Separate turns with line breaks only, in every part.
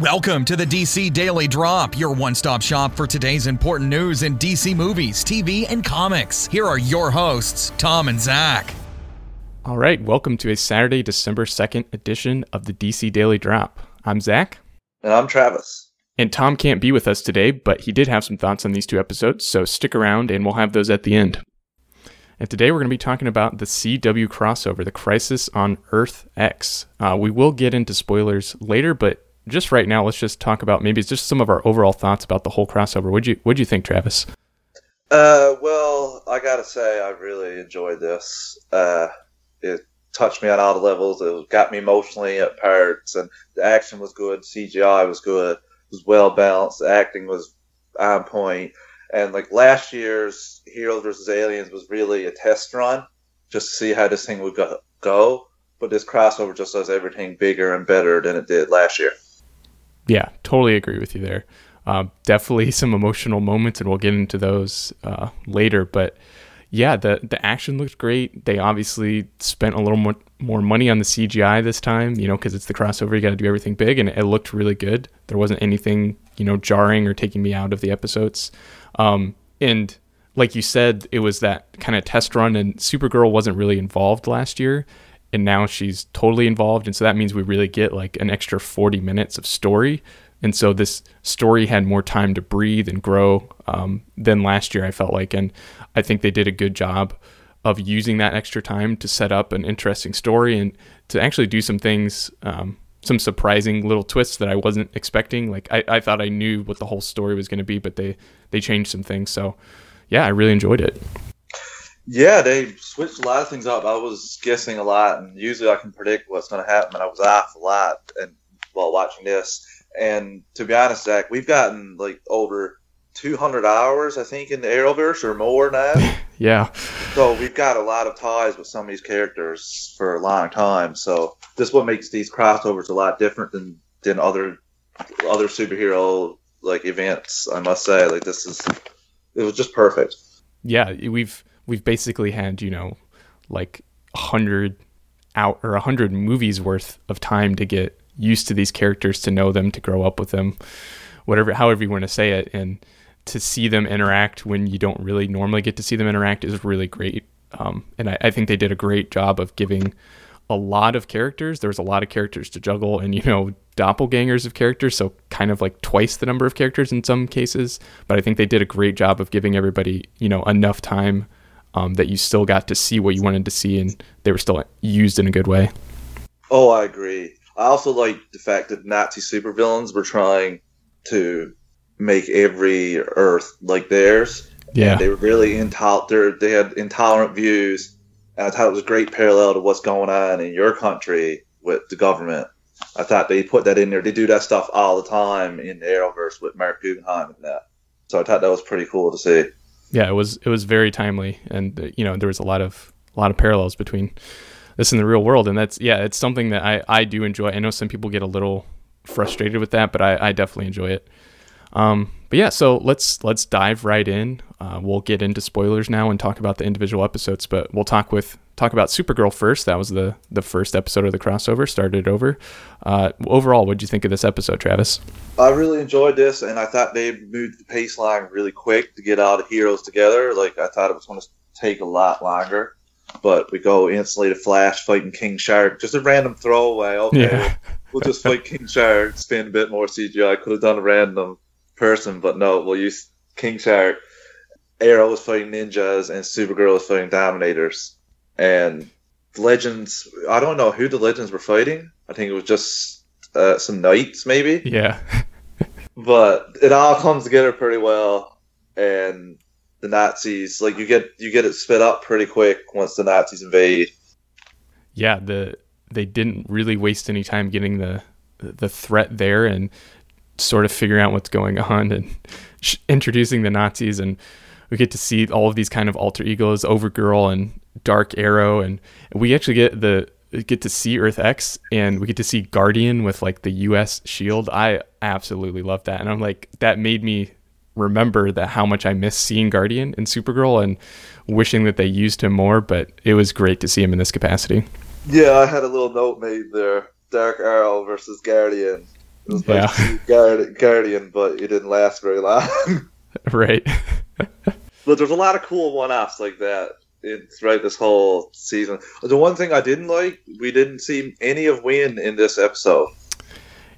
Welcome to the DC Daily Drop, your one stop shop for today's important news in DC movies, TV, and comics. Here are your hosts, Tom and Zach.
All right, welcome to a Saturday, December 2nd edition of the DC Daily Drop. I'm Zach.
And I'm Travis.
And Tom can't be with us today, but he did have some thoughts on these two episodes, so stick around and we'll have those at the end. And today we're going to be talking about the CW crossover, The Crisis on Earth X. Uh, we will get into spoilers later, but just right now, let's just talk about maybe just some of our overall thoughts about the whole crossover. What'd you What'd you think, Travis?
Uh, well, I gotta say, I really enjoyed this. Uh, it touched me on all the levels. It got me emotionally at parts, and the action was good. CGI was good. It was well balanced. The acting was on point. And like last year's Heroes vs. Aliens was really a test run, just to see how this thing would go. But this crossover just does everything bigger and better than it did last year.
Yeah, totally agree with you there. Uh, definitely some emotional moments, and we'll get into those uh, later. But yeah, the the action looked great. They obviously spent a little more more money on the CGI this time, you know, because it's the crossover. You got to do everything big, and it looked really good. There wasn't anything you know jarring or taking me out of the episodes. Um, and like you said, it was that kind of test run, and Supergirl wasn't really involved last year and now she's totally involved. And so that means we really get like an extra 40 minutes of story. And so this story had more time to breathe and grow um, than last year i felt like. And i think they did a good job of using that extra time to set up an interesting story and to actually do some things um, some surprising little twists that i wasn't expecting. Like I, I thought i knew what the whole story was going to be but they they changed some things. So yeah i really enjoyed it
yeah, they switched a lot of things up. I was guessing a lot, and usually I can predict what's going to happen, and I was off a lot and while watching this. And to be honest, Zach, we've gotten like over 200 hours, I think, in the Arrowverse or more now.
yeah.
So we've got a lot of ties with some of these characters for a long time. So this is what makes these crossovers a lot different than than other other superhero like events. I must say, like this is it was just perfect.
Yeah, we've we've basically had you know like a hundred out or a hundred movies worth of time to get used to these characters, to know them, to grow up with them, whatever, however you want to say it, and to see them interact when you don't really normally get to see them interact is really great. Um, and I, I, think they did a great job of giving a lot of characters. There's a lot of characters to juggle, and you know, doppelgangers of characters, so kind of like twice the number of characters in some cases. But I think they did a great job of giving everybody, you know, enough time um, that you still got to see what you wanted to see and they were still used in a good way.
Oh, I agree. I also like the fact that Nazi supervillains were trying to make every Earth like theirs.
Yeah,
and they were really intolerant. They had intolerant views, and I thought it was a great parallel to what's going on in your country with the government. I thought they put that in there. They do that stuff all the time in the Arrowverse with Marc Guggenheim and that. So I thought that was pretty cool to see
yeah, it was it was very timely, and uh, you know there was a lot of a lot of parallels between this and the real world, and that's yeah, it's something that I I do enjoy. I know some people get a little frustrated with that, but I I definitely enjoy it. Um, but yeah, so let's let's dive right in. Uh, we'll get into spoilers now and talk about the individual episodes, but we'll talk with talk about Supergirl first. That was the the first episode of the crossover. Started over. Uh, overall, what did you think of this episode, Travis?
I really enjoyed this, and I thought they moved the pace line really quick to get all the heroes together. Like I thought it was going to take a lot longer, but we go instantly to Flash fighting King Shark. Just a random throwaway. Okay, yeah. we'll just fight King Shark. Spend a bit more CGI. Could have done a random person, but no, we'll use King Shark. Arrow was fighting ninjas, and Supergirl was fighting Dominators and legends. I don't know who the legends were fighting. I think it was just uh, some knights, maybe.
Yeah.
but it all comes together pretty well, and the Nazis like you get you get it spit up pretty quick once the Nazis invade.
Yeah, the they didn't really waste any time getting the the threat there and sort of figuring out what's going on and introducing the Nazis and we get to see all of these kind of alter egos, Overgirl and Dark Arrow, and we actually get the get to see Earth X, and we get to see Guardian with like the U.S. shield. I absolutely love that, and I'm like that made me remember that how much I miss seeing Guardian in Supergirl and wishing that they used him more. But it was great to see him in this capacity.
Yeah, I had a little note made there: Dark Arrow versus Guardian. It was
Yeah.
see Guard- Guardian, but it didn't last very long.
right.
but there's a lot of cool one-offs like that in, throughout this whole season. The one thing I didn't like, we didn't see any of Winn in this episode.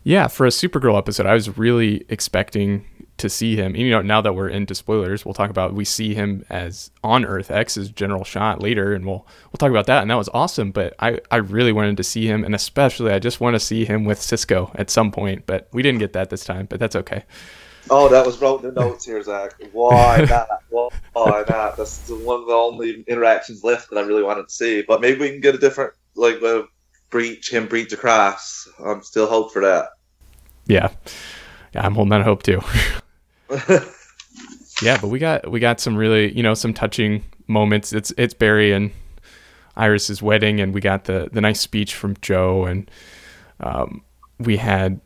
Yeah, for a Supergirl episode, I was really expecting to see him. You know, now that we're into spoilers, we'll talk about we see him as on Earth X as General Schott later, and we'll we'll talk about that. And that was awesome. But I I really wanted to see him, and especially I just want to see him with Cisco at some point. But we didn't get that this time. But that's okay.
Oh, that was wrote in the notes here, Zach. Why not? Why not? That's the- one of the only interactions left that I really wanted to see. But maybe we can get a different, like, uh, breach, him breach across. I'm still hope for that.
Yeah, yeah, I'm holding that hope too. yeah, but we got we got some really you know some touching moments. It's it's Barry and Iris's wedding, and we got the the nice speech from Joe, and um, we had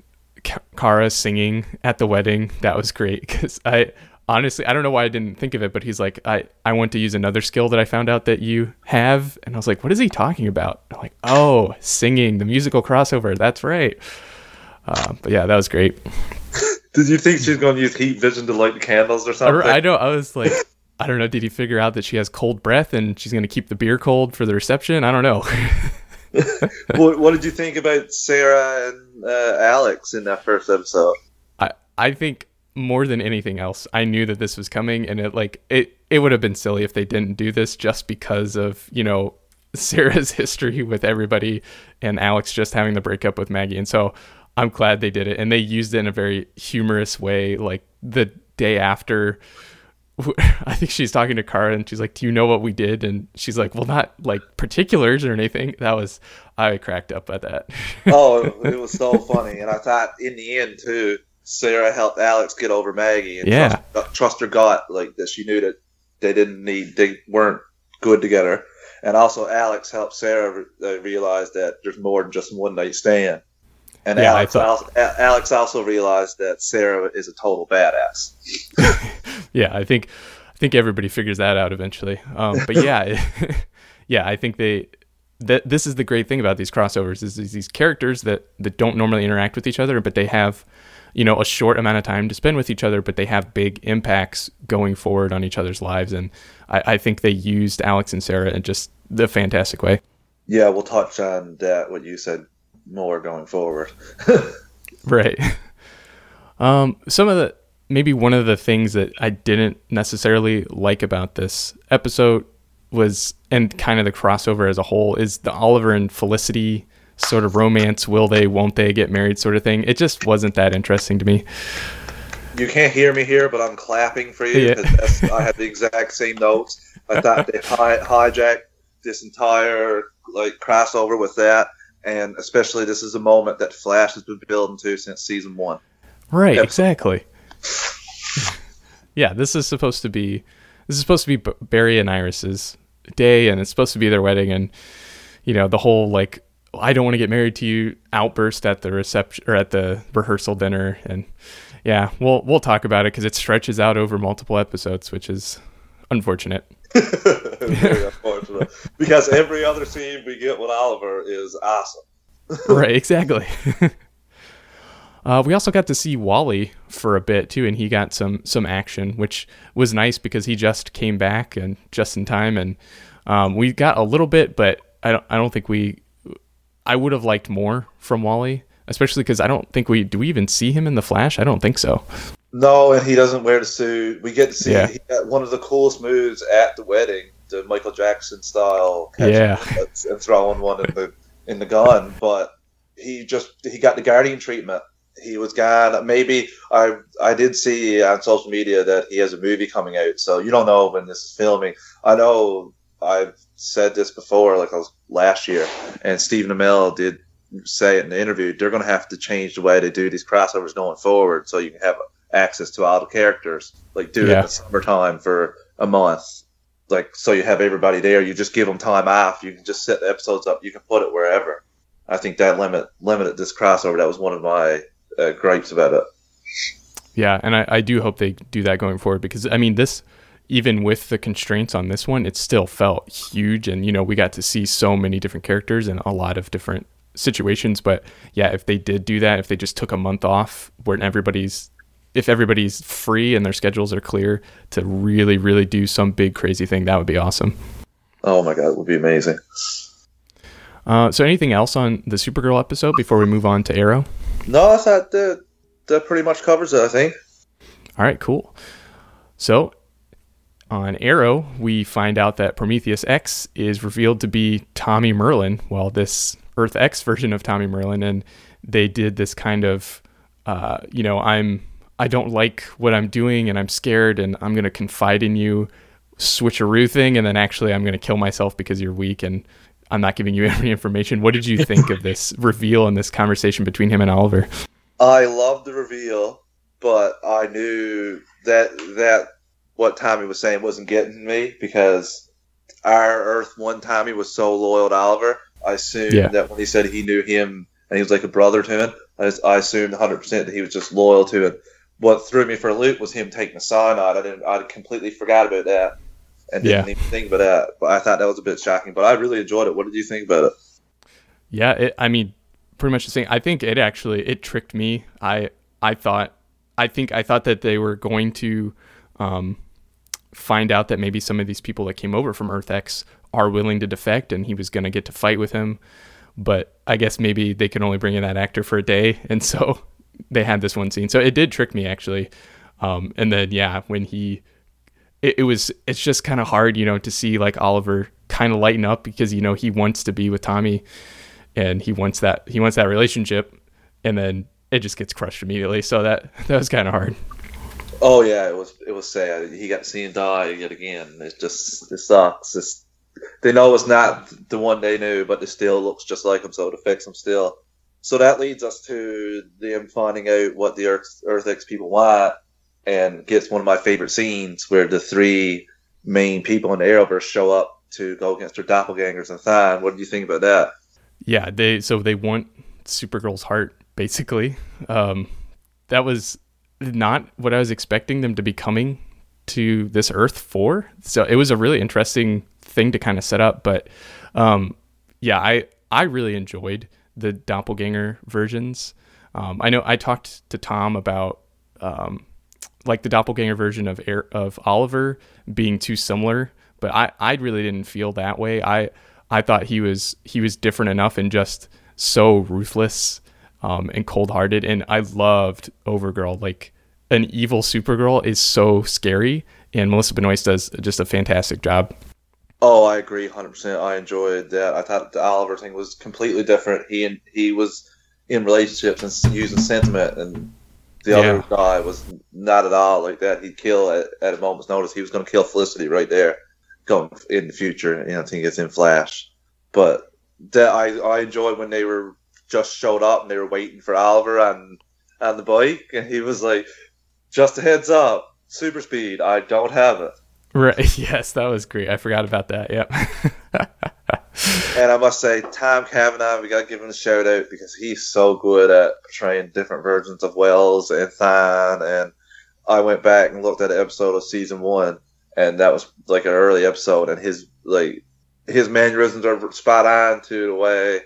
Ka- Kara singing at the wedding. That was great because I honestly I don't know why I didn't think of it, but he's like I I want to use another skill that I found out that you have, and I was like, what is he talking about? I'm like, oh, singing the musical crossover. That's right. Uh, but yeah, that was great.
Did you think she's going to use heat vision to light the candles or
I,
something?
I know. I was like, I don't know. Did he figure out that she has cold breath and she's going to keep the beer cold for the reception? I don't know.
what, what did you think about Sara and uh, Alex in that first episode?
I I think more than anything else, I knew that this was coming, and it like it it would have been silly if they didn't do this just because of you know Sara's history with everybody and Alex just having the breakup with Maggie, and so I'm glad they did it, and they used it in a very humorous way, like the day after. I think she's talking to Kara and she's like, "Do you know what we did?" And she's like, "Well, not like particulars or anything." That was I cracked up at that.
oh, it was so funny, and I thought in the end too, Sara helped Alex get over Maggie and
Yeah.
trust, trust her gut, like that she knew that they didn't need, they weren't good together, and also Alex helped Sara re- uh, realize that there's more than just one night stand. And
Yeah,
Alex, also, Alex also realized that Sara is a total badass.
yeah, I think I think everybody figures that out eventually. Um, but yeah, yeah, I think they that this is the great thing about these crossovers is these, these characters that that don't normally interact with each other, but they have you know a short amount of time to spend with each other, but they have big impacts going forward on each other's lives, and I, I think they used Alex and Sara in just the fantastic way.
Yeah, we'll touch on that what you said more going forward.
Right. Um, some of the maybe one of the things that I didn't necessarily like about this episode was, and kind of the crossover as a whole, is the Oliver and Felicity sort of romance. Will they? Won't they get married? Sort of thing. It just wasn't that interesting to me.
You can't hear me here, but I'm clapping for you
Yeah.
I had the exact same notes. I thought they hi- hijacked this entire like crossover with that, and especially this is a moment that Flash has been building to since season one.
Right. Exactly. yeah. This is supposed to be. This is supposed to be Barry and Iris's day, and it's supposed to be their wedding, and you know the whole like I don't want to get married to you outburst at the reception or at the rehearsal dinner, and yeah, we'll we'll talk about it because it stretches out over multiple episodes, which is unfortunate.
Very unfortunate because every other scene we get with Oliver is awesome.
right, exactly. uh, we also got to see Wally for a bit too, and he got some some action, which was nice because he just came back and just in time, and um, we got a little bit, but I don't I don't think we. I would have liked more from Wally, especially because I don't think we do we even see him in the Flash. I don't think so.
No, and he doesn't wear the suit. We get to see
Yeah.
he got one of the coolest moves at the wedding, the Michael Jackson style, catching
Yeah.
and throwing one in the in the gun. But he just he got the Guardian treatment. He was gone. Maybe I I did see on social media that he has a movie coming out. So you don't know when this is filming. I know I've said this before, like I was last year, and Stephen Amell did say it in the interview. They're going to have to change the way they do these crossovers going forward, so you can have access to all the characters. Like do it in the summertime for a month. Like so you have everybody there. You just give them time off. You can just set the episodes up. You can put it wherever. I think that limit limited this crossover. That was one of my uh, gripes about it.
Yeah, and I, I do hope they do that going forward because I mean this even with the constraints on this one, it still felt huge and you know, we got to see so many different characters and a lot of different situations. But yeah, if they did do that, if they just took a month off when everybody's if everybody's free and their schedules are clear to really, really do some big crazy thing, that would be awesome.
Oh my god, it would be amazing.
Uh, so, anything else on the Supergirl episode before we move on to Arrow?
No, I thought that that pretty much covers it. I think.
All right, cool. So, on Arrow, we find out that Prometheus X is revealed to be Tommy Merlyn. Well, this Earth X version of Tommy Merlyn, and they did this kind of, uh, you know, I'm I don't like what I'm doing, and I'm scared, and I'm gonna confide in you, switcheroo thing, and then actually I'm gonna kill myself because you're weak and I'm not giving you any information. What did you think of this reveal and this conversation between him and Oliver?
I loved the reveal, but I knew that that what Tommy was saying wasn't getting me because our Earth One Tommy was so loyal to Oliver. I assumed
Yeah.
that when he said he knew him and he was like a brother to him, I, I assumed 100 percent that he was just loyal to it. What threw me for a loop was him taking the cyanide. I didn't. I completely forgot about that and didn't
Yeah.
even think about that. But I thought that was a bit shocking. But I really enjoyed it. What did you think about it?
Yeah, it, I mean, pretty much the same. I think it actually it tricked me. I I thought I think I thought that they were going to um, find out that maybe some of these people that came over from Earth X are willing to defect, and he was going to get to fight with him. But I guess maybe they could only bring in that actor for a day, and so they had this one scene. So it did trick me actually. Um, and then yeah, when he it, it was it's just kind of hard you know to see like oliver kind of lighten up because you know he wants to be with tommy and he wants that he wants that relationship and then it just gets crushed immediately so that that was kind of hard
Oh yeah, it was it was sad. He got seen die yet again. It just it sucks. It's, they know it's not the one they knew, but it still looks just like him, so it affects him still. So that leads us to them finding out what the Earth Earth X people want, and gets one of my favorite scenes where the three main people in the Arrowverse show up to go against their doppelgangers and Thawne. What do you think about that?
yeah they so they want supergirl's heart basically um that was not what i was expecting them to be coming to this earth for so it was a really interesting thing to kind of set up but um yeah i i really enjoyed the doppelganger versions um i know i talked to tom about um like the doppelganger version of Air, of Oliver being too similar, but I, I really didn't feel that way. I I thought he was he was different enough and just so ruthless um, and cold hearted, and I loved Overgirl. Like an evil Supergirl is so scary, and Melissa Benoist does just a fantastic job.
Oh, I agree, hundred percent. I enjoyed that. I thought the Oliver thing was completely different. He and he was in relationships and using sentiment, and the
Yeah.
other guy was not at all like that. He'd kill at, at a moment's notice. He was going to kill Felicity right there, going in the future. You know, I think it's in Flash. But that I I enjoyed when they were just showed up and they were waiting for Oliver and on the bike, and he was like, "Just a heads up, super speed. I don't have it."
Right? Yes, that was great. I forgot about that. Yep.
And I must say, Tom Cavanagh, we got to give him a shout out because he's so good at portraying different versions of Wells and Thawne. And I went back and looked at an episode of season one, and that was like an early episode, and his like his mannerisms are spot on to the way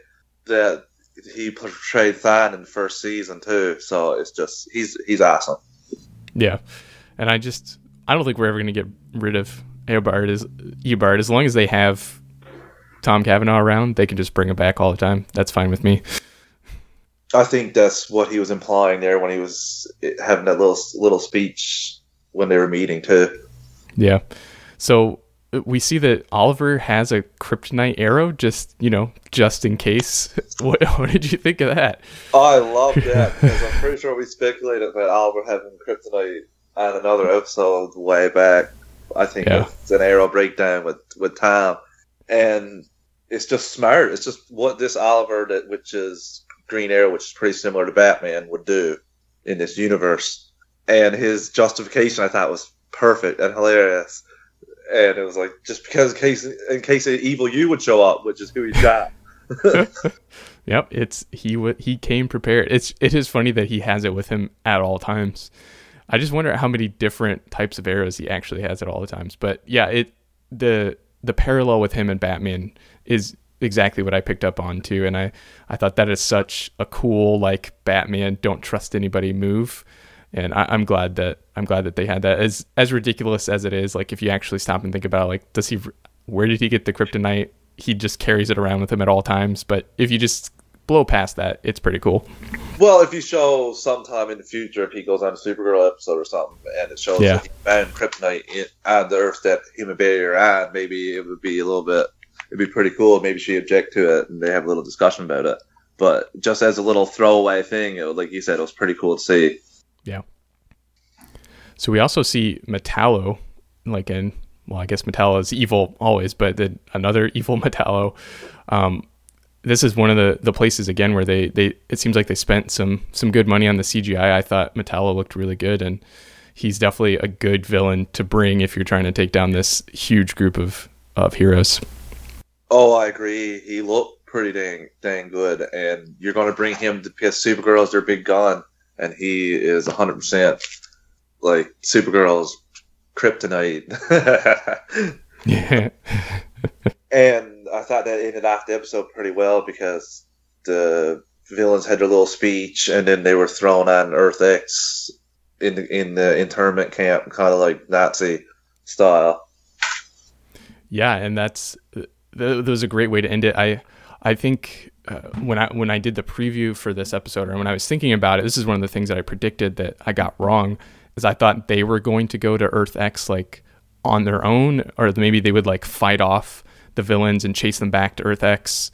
that he portrayed Thawne in the first season too. So it's just he's he's awesome.
Yeah, and I just I don't think we're ever gonna get rid of Eobard as Eobard as long as they have Tom Cavanagh around. They can just bring him back all the time. That's fine with me.
I think that's what he was implying there when he was having that little little speech when they were meeting too.
Yeah. So uh, we see that Oliver has a kryptonite arrow, just you know, just in case. What, what did you think of that?
I love that because I'm pretty sure we speculated about Oliver having kryptonite on another episode way back. I think
Yeah.
it's an arrow breakdown with with Tom, and it's just smart. It's just what this Oliver that which is Green Arrow, which is pretty similar to Batman, would do in this universe. And his justification, I thought, was perfect and hilarious. And it was like just because in case in case an evil you would show up, which is who he got.
Yep, it's he w- he came prepared. It's it is funny that he has it with him at all times. I just wonder how many different types of arrows he actually has at all the times. But yeah, it the the parallel with him and Batman is exactly what I picked up on too. And I, I thought that is such a cool like Batman don't trust anybody move. And I, am glad that I'm glad that they had that. As as ridiculous as it is, like if you actually stop and think about, it, like does he, where did he get the kryptonite? He just carries it around with him at all times. But if you just blow past that, it's pretty cool.
Well, if you show sometime in the future, if he goes on a Supergirl episode or something, and it shows
Yeah.
that he found kryptonite in, on the Earth that Barry are on, maybe it would be a little bit, it'd be pretty cool. Maybe she object to it, and they have a little discussion about it. But just as a little throwaway thing, it, like you said, it was pretty cool to see. Yeah.
So we also see Metallo, like in well, I guess Metallo is evil always, but then another evil Metallo. Um, this is one of the the places again where they they it seems like they spent some some good money on the CGI. I thought Metallo looked really good, and he's definitely a good villain to bring if you're trying to take down this huge group of of heroes.
Oh, I agree. He looked pretty dang dang good, and you're going to bring him to because Supergirl's their big gun, and he is 100 percent like Supergirl's kryptonite.
Yeah,
and I thought that ended off the episode pretty well because the villains had their little speech, and then they were thrown on Earth X in the in the internment camp, kind of like Nazi style.
yeah, and that's th- that was a great way to end it. I I think uh, when I when I did the preview for this episode, or when I was thinking about it, this is one of the things that I predicted that I got wrong. Is I thought they were going to go to Earth X like on their own, or maybe they would like fight off the villains and chase them back to Earth X.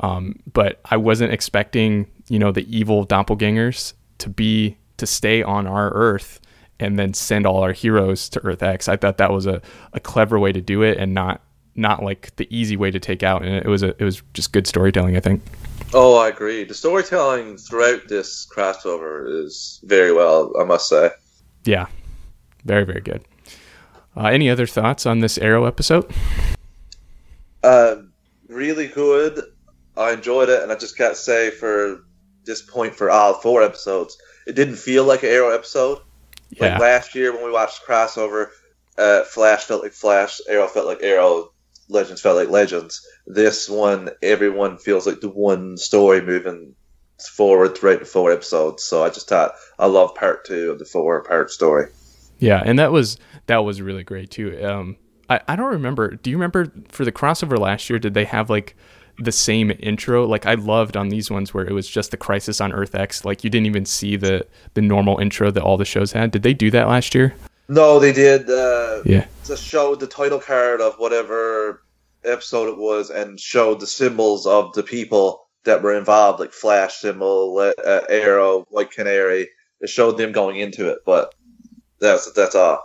Um, but I wasn't expecting, you know, the evil doppelgangers to be to stay on our Earth and then send all our heroes to Earth X. I thought that was a, a clever way to do it and not not like the easy way to take out. And it was a it was just good storytelling, I think.
Oh, I agree. The storytelling throughout this crossover is very well, I must say.
Yeah, very very good. Uh, any other thoughts on this Arrow episode?
Uh, really good. I enjoyed it, and I just can't say for this point for all four episodes, it didn't feel like an Arrow episode.
Yeah,
Like last year when we watched crossover, uh, Flash felt like Flash, Arrow felt like Arrow, Legends felt like Legends. This one, everyone feels like the one story moving forward throughout the four episodes. So I just thought I love part two of the four part story.
Yeah, and that was that was really great too. Um, I I don't remember. Do you remember for the crossover last year? Did they have like the same intro? Like I loved on these ones where it was just the Crisis on Earth X. Like you didn't even see the the normal intro that all the shows had. Did they do that last year?
No, they did. Uh,
Yeah.
just showed the title card of whatever episode it was and showed the symbols of the people that were involved, like Flash symbol, uh, Arrow, White Canary. It showed them going into it, but that's that's all.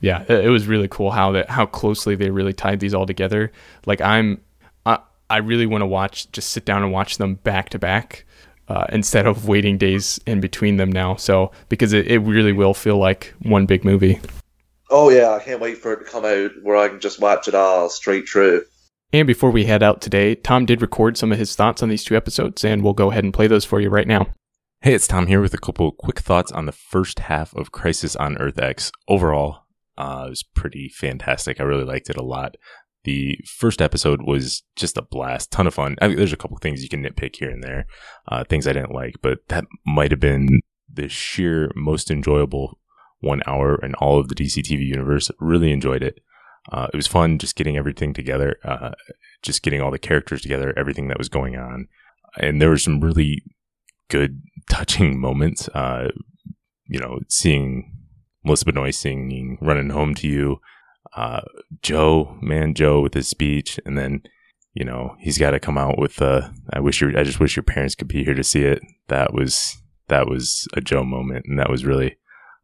Yeah, it it was really cool how that how closely they really tied these all together. Like I'm, I I really want to watch, just sit down and watch them back to back, uh, instead of waiting days in between them now. So because it, it really will feel like one big movie.
Oh yeah, I can't wait for it to come out where I can just watch it all straight through.
And before we head out today, Tom did record some of his thoughts on these two episodes, and we'll go ahead and play those for you right now.
Hey, it's Tom here with a couple quick thoughts on the first half of Crisis on Earth X. Overall, uh, it was pretty fantastic. I really liked it a lot. The first episode was just a blast, ton of fun. I mean, there's a couple things you can nitpick here and there, uh, things I didn't like, but that might have been the sheer most enjoyable one hour in all of the DC TV universe. Really enjoyed it. Uh, it was fun just getting everything together, uh, just getting all the characters together, everything that was going on. And there were some really good, touching moments. Uh, you know, seeing Melissa Benoist singing "Running Home to You," uh, Joe, man, Joe with his speech, and then you know he's got to come out with uh, "I wish your, I just wish your parents could be here to see it." That was that was a Joe moment, and that was really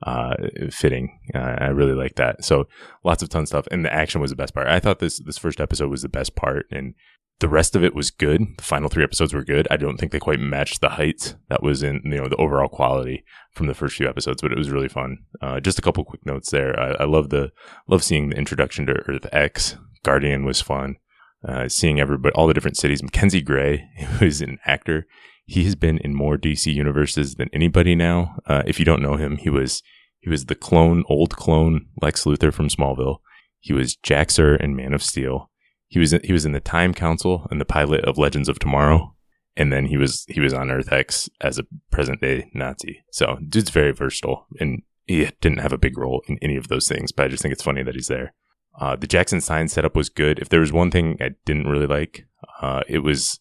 uh, fitting. Uh, I really like that. So lots of ton stuff, and the action was the best part. I thought this this first episode was the best part, and the rest of it was good. The final three episodes were good. I don't think they quite matched the heights that was in you know the overall quality from the first few episodes, but it was really fun. Uh, just a couple quick notes there. I, I love the love seeing the introduction to Earth X. Guardian was fun. Uh, seeing everybody, all the different cities. Mackenzie Gray, who is an actor, he has been in more DC universes than anybody now. Uh, if you don't know him, he was he was the clone, old clone Lex Luthor from Smallville. He was Jax-Ur in Man of Steel. he was in, he was in the Time Council and the pilot of Legends of Tomorrow, and then he was he was on Earth X as a present day Nazi. So dude's very versatile, and he didn't have a big role in any of those things. But I just think it's funny that he's there. Uh, the Jackson Stein setup was good. If there was one thing I didn't really like, uh, it was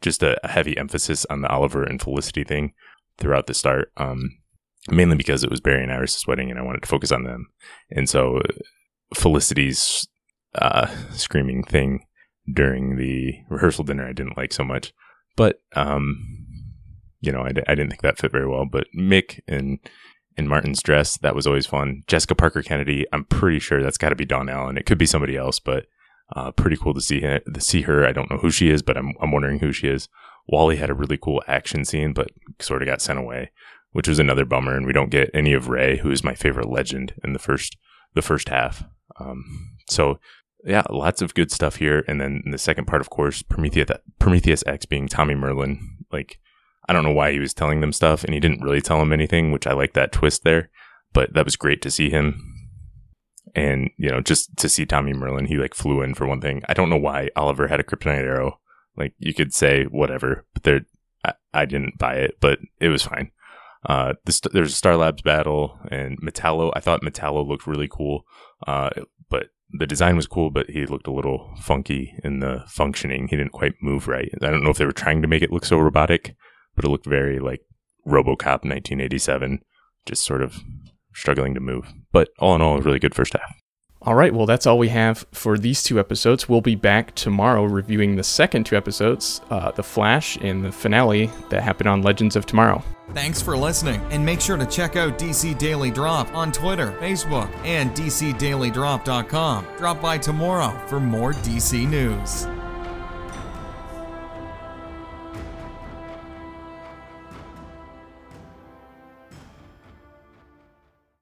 just a, a, heavy emphasis on the Oliver and Felicity thing throughout the start. Um, mainly because it was Barry and Iris' wedding, and I wanted to focus on them. And so Felicity's uh, screaming thing during the rehearsal dinner I didn't like so much. But, um, you know, I, I didn't think that fit very well. But Mick and in Martin's dress, that was always fun. Jessica Parker Kennedy, I'm pretty sure that's got to be Dawn Allen. It could be somebody else, but uh, pretty cool to see her, to see her. I don't know who she is, but I'm I'm wondering who she is. Wally had a really cool action scene, but sort of got sent away, which was another bummer. And we don't get any of Ray, who is my favorite legend in the first the first half. Um, so yeah, lots of good stuff here. And then the second part, of course, Prometheus Prometheus X being Tommy Merlyn, Like I don't know why he was telling them stuff, and he didn't really tell them anything, which I like that twist there. But that was great to see him. And, you know, just to see Tommy Merlyn, he like flew in for one thing. I don't know why Oliver had a kryptonite arrow. Like you could say whatever, but there, I, I didn't buy it, but it was fine. Uh, this, there's a Star Labs battle and Metallo. I thought Metallo looked really cool. Uh, but the design was cool, but he looked a little funky in the functioning. He didn't quite move right. I don't know if they were trying to make it look so robotic, but it looked very like RoboCop 1987, just sort of struggling to move. But all in all, a really good first half.
All right, well, that's all we have for these two episodes. We'll be back tomorrow reviewing the second two episodes, uh, The Flash and the finale that happened on Legends of Tomorrow.
Thanks for listening, and make sure to check out DC Daily Drop on Twitter, Facebook, and DCDailyDrop.com. Drop by tomorrow for more DC news.